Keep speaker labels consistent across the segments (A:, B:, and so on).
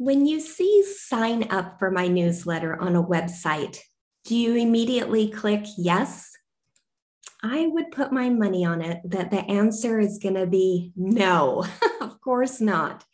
A: When you see sign up for my newsletter on a website, do you immediately click yes? I would put my money on it that the answer is going to be no, of course not.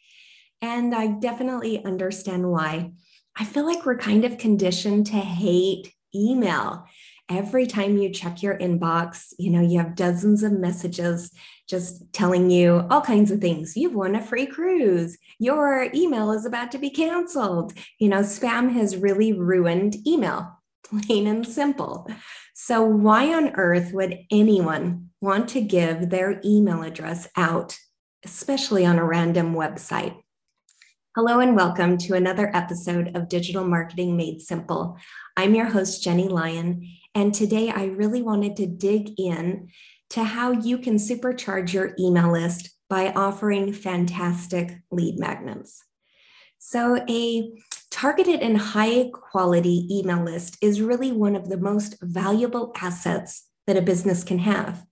A: And I definitely understand why. I feel like we're kind of conditioned to hate email. Every time you check your inbox, you know, you have dozens of messages just telling you all kinds of things. You've won a free cruise. Your email is about to be canceled. You know, spam has really ruined email, plain and simple. So, why on earth would anyone want to give their email address out, especially on a random website? Hello and welcome to another episode of Digital Marketing Made Simple. I'm your host, Jenny Lyon, and today I really wanted to dig in to how you can supercharge your email list by offering fantastic lead magnets. So, a targeted and high quality email list is really one of the most valuable assets that a business can have.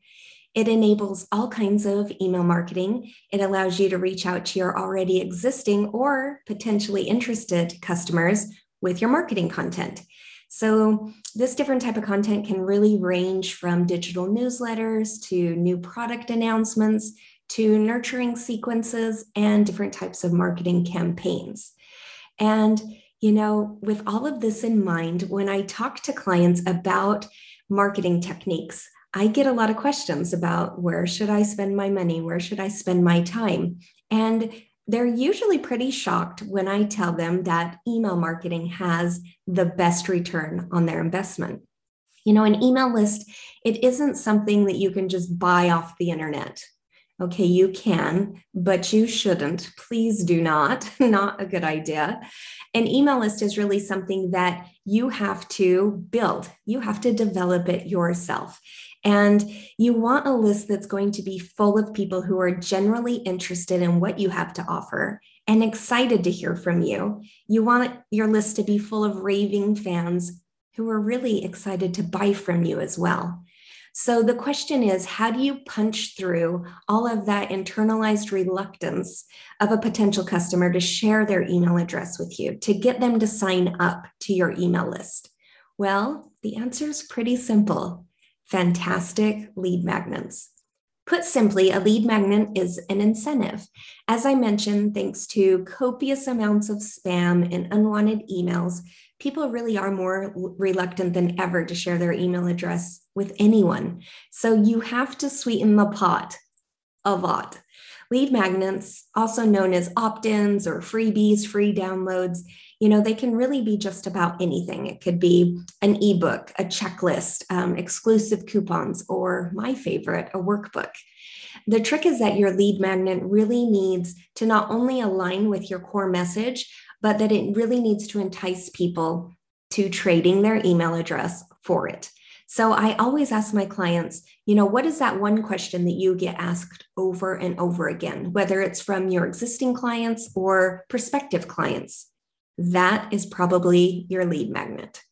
A: It enables all kinds of email marketing. It allows you to reach out to your already existing or potentially interested customers with your marketing content. So, this different type of content can really range from digital newsletters to new product announcements to nurturing sequences and different types of marketing campaigns. And, you know, with all of this in mind, when I talk to clients about marketing techniques, I get a lot of questions about where should I spend my money? Where should I spend my time? And they're usually pretty shocked when I tell them that email marketing has the best return on their investment. You know, an email list, it isn't something that you can just buy off the internet. Okay, you can, but you shouldn't. Please do not. not a good idea. An email list is really something that you have to build, you have to develop it yourself. And you want a list that's going to be full of people who are generally interested in what you have to offer and excited to hear from you. You want your list to be full of raving fans who are really excited to buy from you as well. So the question is how do you punch through all of that internalized reluctance of a potential customer to share their email address with you, to get them to sign up to your email list? Well, the answer is pretty simple fantastic lead magnets. Put simply, a lead magnet is an incentive. As I mentioned, thanks to copious amounts of spam and unwanted emails, people really are more reluctant than ever to share their email address with anyone. So you have to sweeten the pot a lot. Lead magnets, also known as opt ins or freebies, free downloads, you know, they can really be just about anything. It could be an ebook, a checklist, um, exclusive coupons, or my favorite, a workbook. The trick is that your lead magnet really needs to not only align with your core message, but that it really needs to entice people to trading their email address for it. So I always ask my clients, you know, what is that one question that you get asked over and over again, whether it's from your existing clients or prospective clients? that is probably your lead magnet.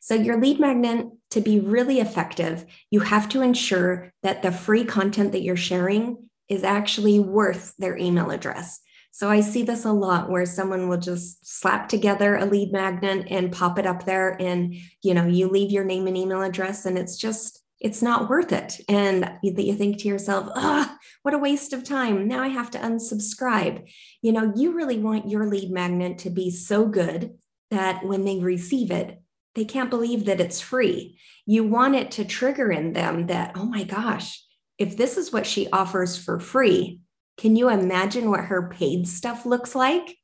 A: So, your lead magnet, to be really effective, you have to ensure that the free content that you're sharing is actually worth their email address. So, I see this a lot where someone will just slap together a lead magnet and pop it up there, and you know, you leave your name and email address, and it's just it's not worth it. And you, think to yourself, ah, what a waste of time. Now I have to unsubscribe. You know, you really want your lead magnet to be so good that when they receive it, they can't believe that it's free. You want it to trigger in them that, oh my gosh, if this is what she offers for free, can you imagine what her paid stuff looks like?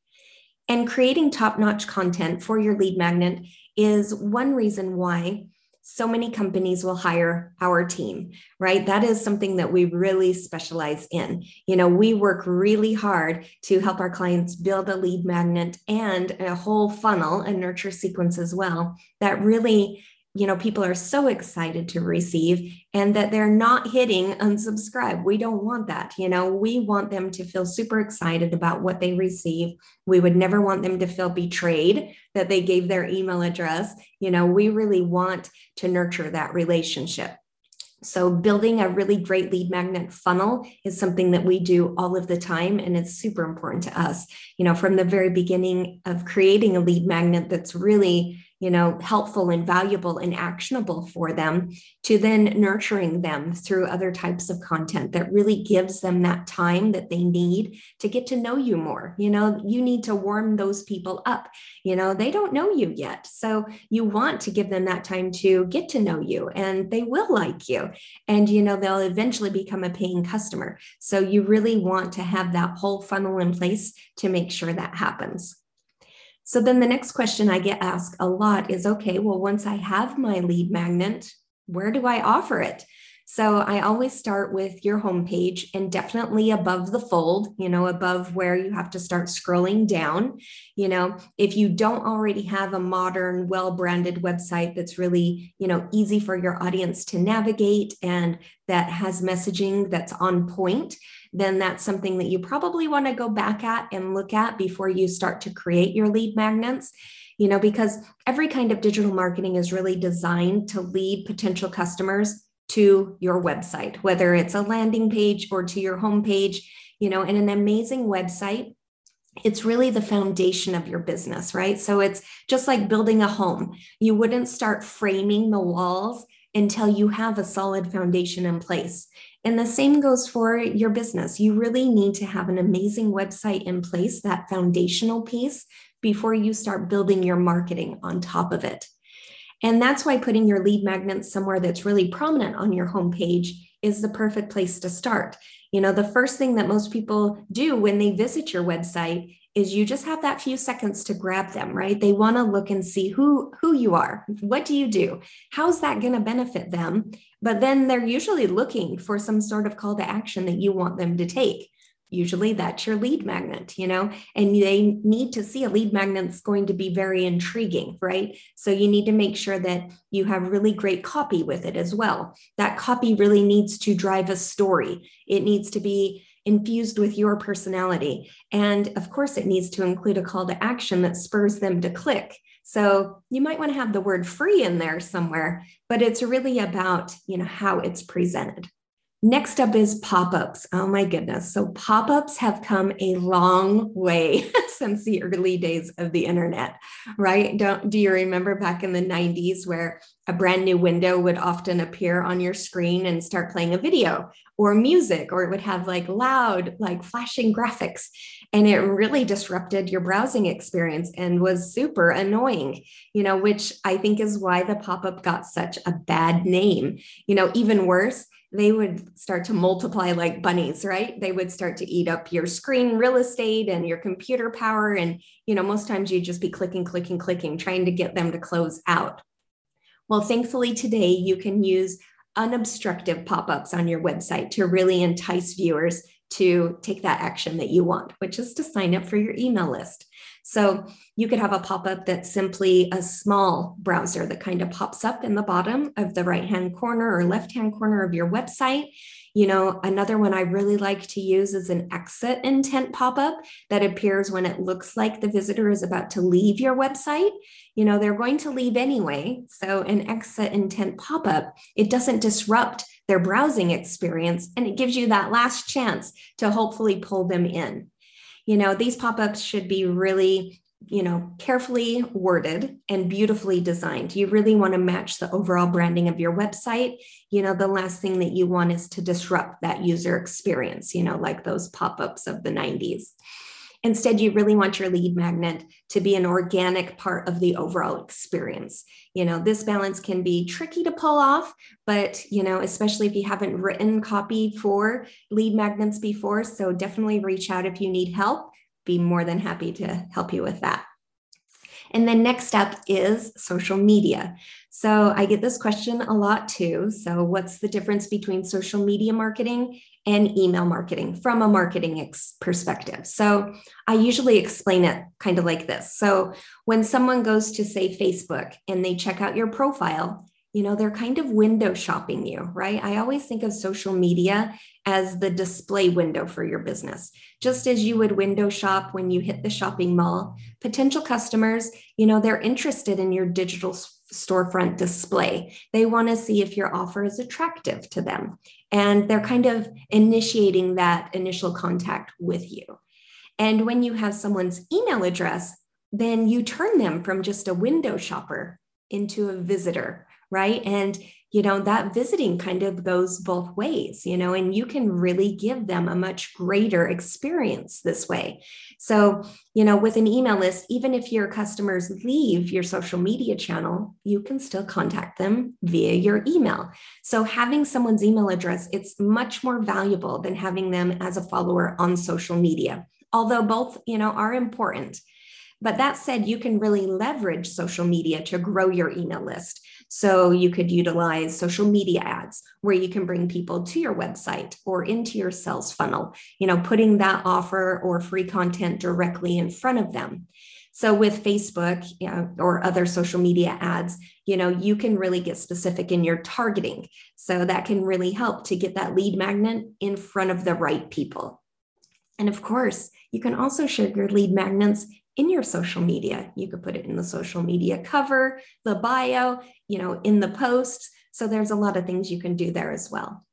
A: And creating top notch content for your lead magnet is one reason why so many companies will hire our team, right? That is something that we really specialize in. You know, we work really hard to help our clients build a lead magnet and a whole funnel, and nurture sequence as well, that really you know people are so excited to receive and that they're not hitting unsubscribe. We don't want that you know we want them to feel super excited about what they receive. We would never want them to feel betrayed that they gave their email address. You know we really want to nurture that relationship. So, building a really great lead magnet funnel is something that we do all of the time, and it's super important to us. You know, from the very beginning of creating a lead magnet that's really you know, helpful and valuable and actionable for them to then nurturing them through other types of content that really gives them that time that they need to get to know you more. You know, you need to warm those people up. You know, they don't know you yet. So you want to give them that time to get to know you and they will like you. And, you know, they'll eventually become a paying customer. So you really want to have that whole funnel in place to make sure that happens. So then the next question I get asked a lot is okay, well, once I have my lead magnet, where do I offer it? So I always start with your homepage and definitely above the fold, you know, above where you have to start scrolling down. You know, if you don't already have a modern, well branded website that's really, you know, easy for your audience to navigate and that has messaging that's on point, then that's something that you probably want to go back at and look at before you start to create your lead magnets you know, because every kind of digital marketing is really designed to lead potential customers to your website, whether it's a landing page or to your homepage, you know, and an amazing website. It's really the foundation of your business, right? So it's just like building a home. You wouldn't start framing the walls until you have a solid foundation in place. And the same goes for your business. You really need to have an amazing website in place, that foundational piece, before you start building your marketing on top of it. And that's why putting your lead magnets somewhere that's really prominent on your homepage is the perfect place to start. You know, the first thing that most people do when they visit your website is you just have that few seconds to grab them, right? They want to look and see who who you are. What do you do? How's that going to benefit them? But then they're usually looking for some sort of call to action that you want them to take. Usually that's your lead magnet you know and they need to see a lead magnet that's going to be very intriguing right? So you need to make sure that you have really great copy with it as well. That copy really needs to drive a story. It needs to be infused with your personality. And of course it needs to include a call to action that spurs them to click so you might want to have the word free in there somewhere but it's really about you know how it's presented Next up is pop ups. Oh my goodness. So, pop ups have come a long way since the early days of the internet, right? Don't, do you remember back in the 90s where a brand new window would often appear on your screen and start playing a video or music, or it would have like loud, like flashing graphics? And it really disrupted your browsing experience and was super annoying, you know, which I think is why the pop up got such a bad name. You know, even worse, they would start to multiply like bunnies, right? They would start to eat up your screen real estate and your computer power. And, you know, most times you'd just be clicking, clicking, clicking, trying to get them to close out. Well, thankfully, today you can use unobstructive pop ups on your website to really entice viewers to take that action that you want, which is to sign up for your email list. So you could have a pop up that's simply a small browser that kind of pops up in the bottom of the right hand corner or left hand corner of your website. You know, another one I really like to use is an exit intent pop up that appears when it looks like the visitor is about to leave your website. You know, they're going to leave anyway. So, an exit intent pop up, it doesn't disrupt their browsing experience and it gives you that last chance to hopefully pull them in. You know, these pop ups should be really you know, carefully worded and beautifully designed. You really want to match the overall branding of your website. You know, the last thing that you want is to disrupt that user experience, you know, like those pop ups of the 90s. Instead, you really want your lead magnet to be an organic part of the overall experience. You know, this balance can be tricky to pull off, but, you know, especially if you haven't written copy for lead magnets before. So definitely reach out if you need help. Be more than happy to help you with that. And then next up is social media. So I get this question a lot too. So, what's the difference between social media marketing and email marketing from a marketing ex- perspective? So, I usually explain it kind of like this. So, when someone goes to, say, Facebook and they check out your profile, you know, they're kind of window shopping you, right? I always think of social media as the display window for your business. Just as you would window shop when you hit the shopping mall, potential customers, you know, they're interested in your digital storefront display. They want to see if your offer is attractive to them. And they're kind of initiating that initial contact with you. And when you have someone's email address, then you turn them from just a window shopper into a visitor right? And, you know, that visiting kind of goes both ways, you know, and you can really give them a much greater experience this way. So, you know, with an email list, even if your customers leave your social media channel, you can still contact them via your email. So, having someone's email address, it's much more valuable than having them as a follower on social media, although both, you know, are important. But that said, you can really leverage social media to grow your email list. So you could utilize social media ads where you can bring people to your website or into your sales funnel, you know, putting that offer or free content directly in front of them. So with Facebook you know, or other social media ads, you know, you can really get specific in your targeting. So that can really help to get that lead magnet in front of the right people. And of course, you can also share your lead magnets in your social media. You could put it in the social media cover, the bio, you know, in the posts. So there's a lot of things you can do there as well.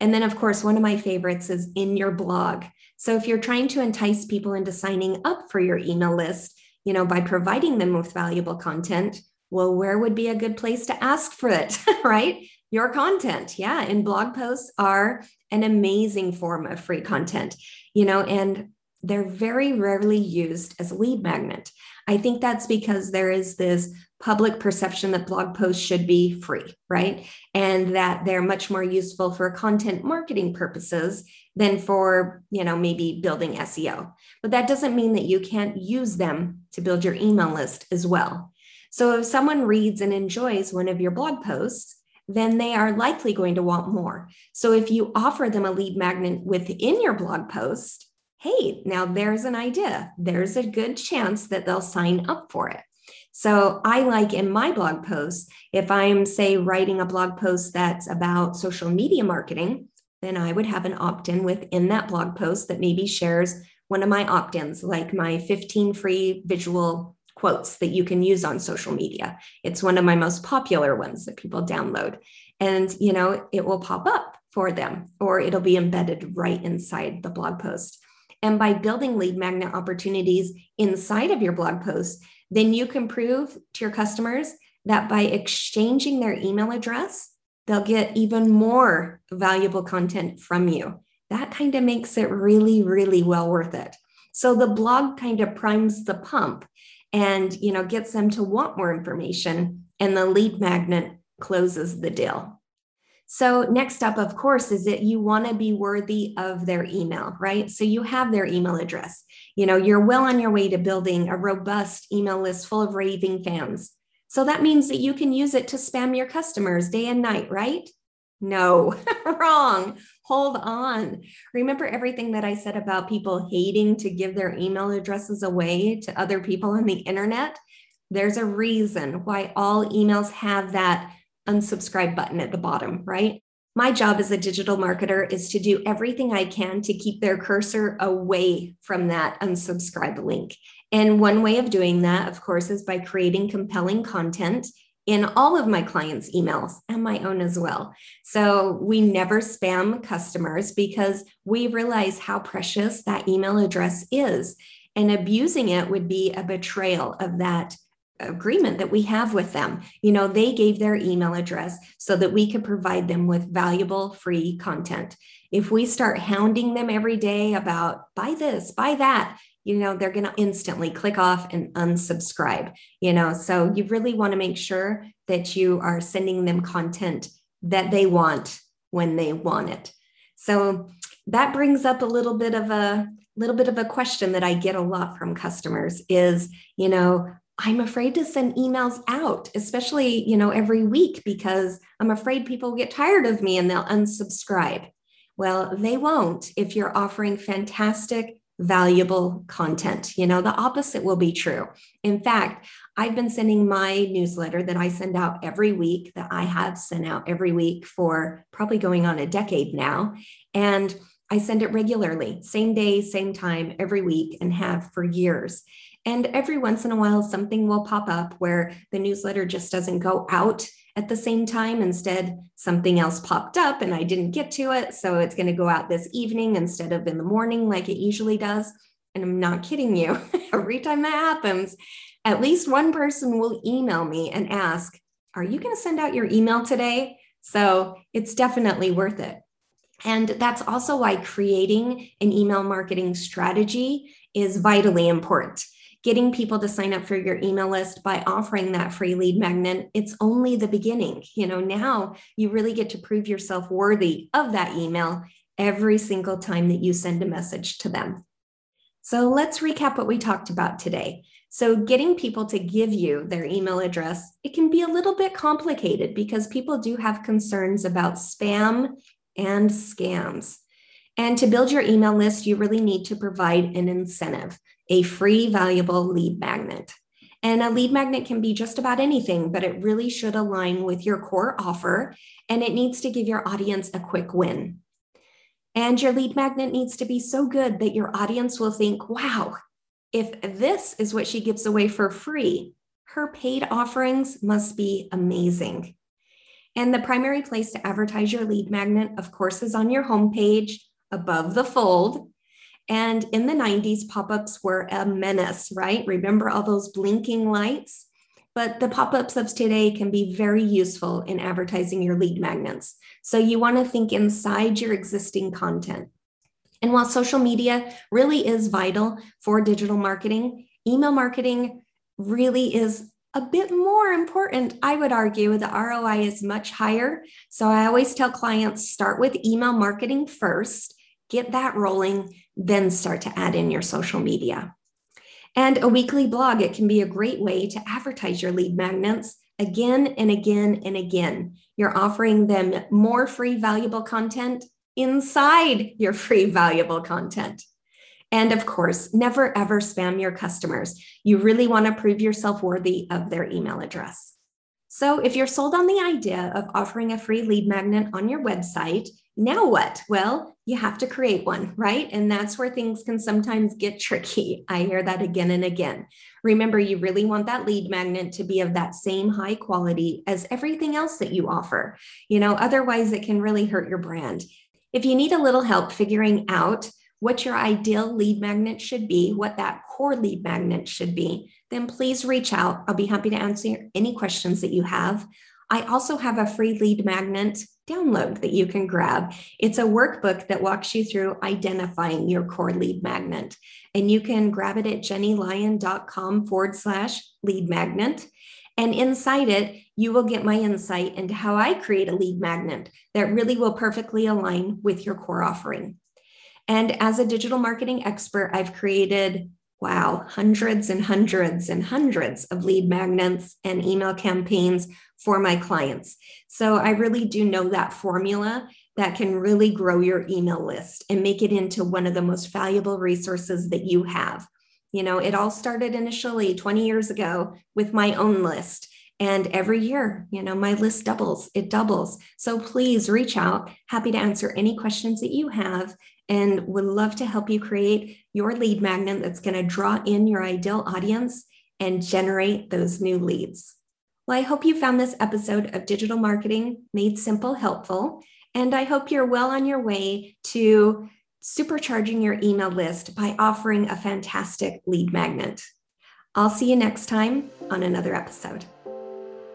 A: And then, of course, one of my favorites is in your blog. So if you're trying to entice people into signing up for your email list, you know, by providing them with valuable content, well, where would be a good place to ask for it, right? Your content. Yeah. And blog posts are an amazing form of free content, you know, and they're very rarely used as a lead magnet. I think that's because there is this public perception that blog posts should be free, right? And that they're much more useful for content marketing purposes than for, you know, maybe building SEO. But that doesn't mean that you can't use them to build your email list as well. So if someone reads and enjoys one of your blog posts, then they are likely going to want more. So if you offer them a lead magnet within your blog post, hey, now there's an idea. There's a good chance that they'll sign up for it. So I like in my blog posts, if I'm, say, writing a blog post that's about social media marketing, then I would have an opt in within that blog post that maybe shares one of my opt ins, like my 15 free visual quotes that you can use on social media. It's one of my most popular ones that people download. And, you know, it will pop up for them or it'll be embedded right inside the blog post. And by building lead magnet opportunities inside of your blog post, then you can prove to your customers that by exchanging their email address, they'll get even more valuable content from you. That kind of makes it really, really well worth it. So the blog kind of primes the pump and you know gets them to want more information and the lead magnet closes the deal. So, next up, of course, is that you want to be worthy of their email, right? So, you have their email address. You know, you're well on your way to building a robust email list full of raving fans. So, that means that you can use it to spam your customers day and night, right? No, wrong. Hold on. Remember everything that I said about people hating to give their email addresses away to other people on the internet? There's a reason why all emails have that unsubscribe button at the bottom, right? My job as a digital marketer is to do everything I can to keep their cursor away from that unsubscribe link. And one way of doing that, of course, is by creating compelling content in all of my clients' emails and my own as well. So we never spam customers because we realize how precious that email address is. And abusing it would be a betrayal of that agreement that we have with them. You know, they gave their email address so that we could provide them with valuable free content. If we start hounding them every day about buy this, buy that, you know, they're going to instantly click off and unsubscribe, you know. So you really want to make sure that you are sending them content that they want when they want it. So that brings up a little bit of a little bit of a question that I get a lot from customers is, you know, I'm afraid to send emails out, especially, you know, every week because I'm afraid people get tired of me and they'll unsubscribe. Well, they won't if you're offering fantastic, valuable content. You know, the opposite will be true. In fact, I've been sending my newsletter that I send out every week, that I have sent out every week for probably going on a decade now. And I send it regularly, same day, same time, every week, and have for years. And every once in a while, something will pop up where the newsletter just doesn't go out at the same time. Instead, something else popped up and I didn't get to it. So it's going to go out this evening instead of in the morning, like it usually does. And I'm not kidding you. every time that happens, at least one person will email me and ask, Are you going to send out your email today? So it's definitely worth it. And that's also why creating an email marketing strategy is vitally important getting people to sign up for your email list by offering that free lead magnet it's only the beginning. You know now you really get to prove yourself worthy of that email every single time that you send a message to them. So let's recap what we talked about today. So getting people to give you their email address it can be a little bit complicated because people do have concerns about spam and scams. And to build your email list, you really need to provide an incentive a free, valuable lead magnet. And a lead magnet can be just about anything, but it really should align with your core offer and it needs to give your audience a quick win. And your lead magnet needs to be so good that your audience will think, wow, if this is what she gives away for free, her paid offerings must be amazing. And the primary place to advertise your lead magnet, of course, is on your homepage above the fold. And in the 90s, pop ups were a menace, right? Remember all those blinking lights? But the pop ups of today can be very useful in advertising your lead magnets. So you want to think inside your existing content. And while social media really is vital for digital marketing, email marketing really is a bit more important, I would argue. The ROI is much higher. So I always tell clients start with email marketing first get that rolling, then start to add in your social media. And a weekly blog, it can be a great way to advertise your lead magnets again and again and again. You're offering them more free, valuable content inside your free, valuable content. And of course, never ever spam your customers. You really want to prove yourself worthy of their email address. So, if you're sold on the idea of offering a free lead magnet on your website, now what? Well, you have to create one, right? And that's where things can sometimes get tricky. I hear that again and again. Remember, you really want that lead magnet to be of that same high quality as everything else that you offer. You know, otherwise, it can really hurt your brand. If you need a little help figuring out what your ideal lead magnet should be, what that core lead magnet should be, then please reach out. I'll be happy to answer any questions that you have. I also have a free lead magnet download that you can grab. It's a workbook that walks you through identifying your core lead magnet. And you can grab it at jennylyon.com forward slash lead magnet. And inside it, you will get my insight into how I create a lead magnet that really will perfectly align with your core offering. And as a digital marketing expert, I've created wow, hundreds and hundreds and hundreds of lead magnets and email campaigns for my clients. So I really do know that formula that can really grow your email list and make it into one of the most valuable resources that you have. You know, it all started initially 20 years ago with my own list. And every year, you know, my list doubles, it doubles. So please reach out. Happy to answer any questions that you have and would love to help you create your lead magnet that's going to draw in your ideal audience and generate those new leads. Well, I hope you found this episode of Digital Marketing Made Simple helpful. And I hope you're well on your way to supercharging your email list by offering a fantastic lead magnet. I'll see you next time on another episode.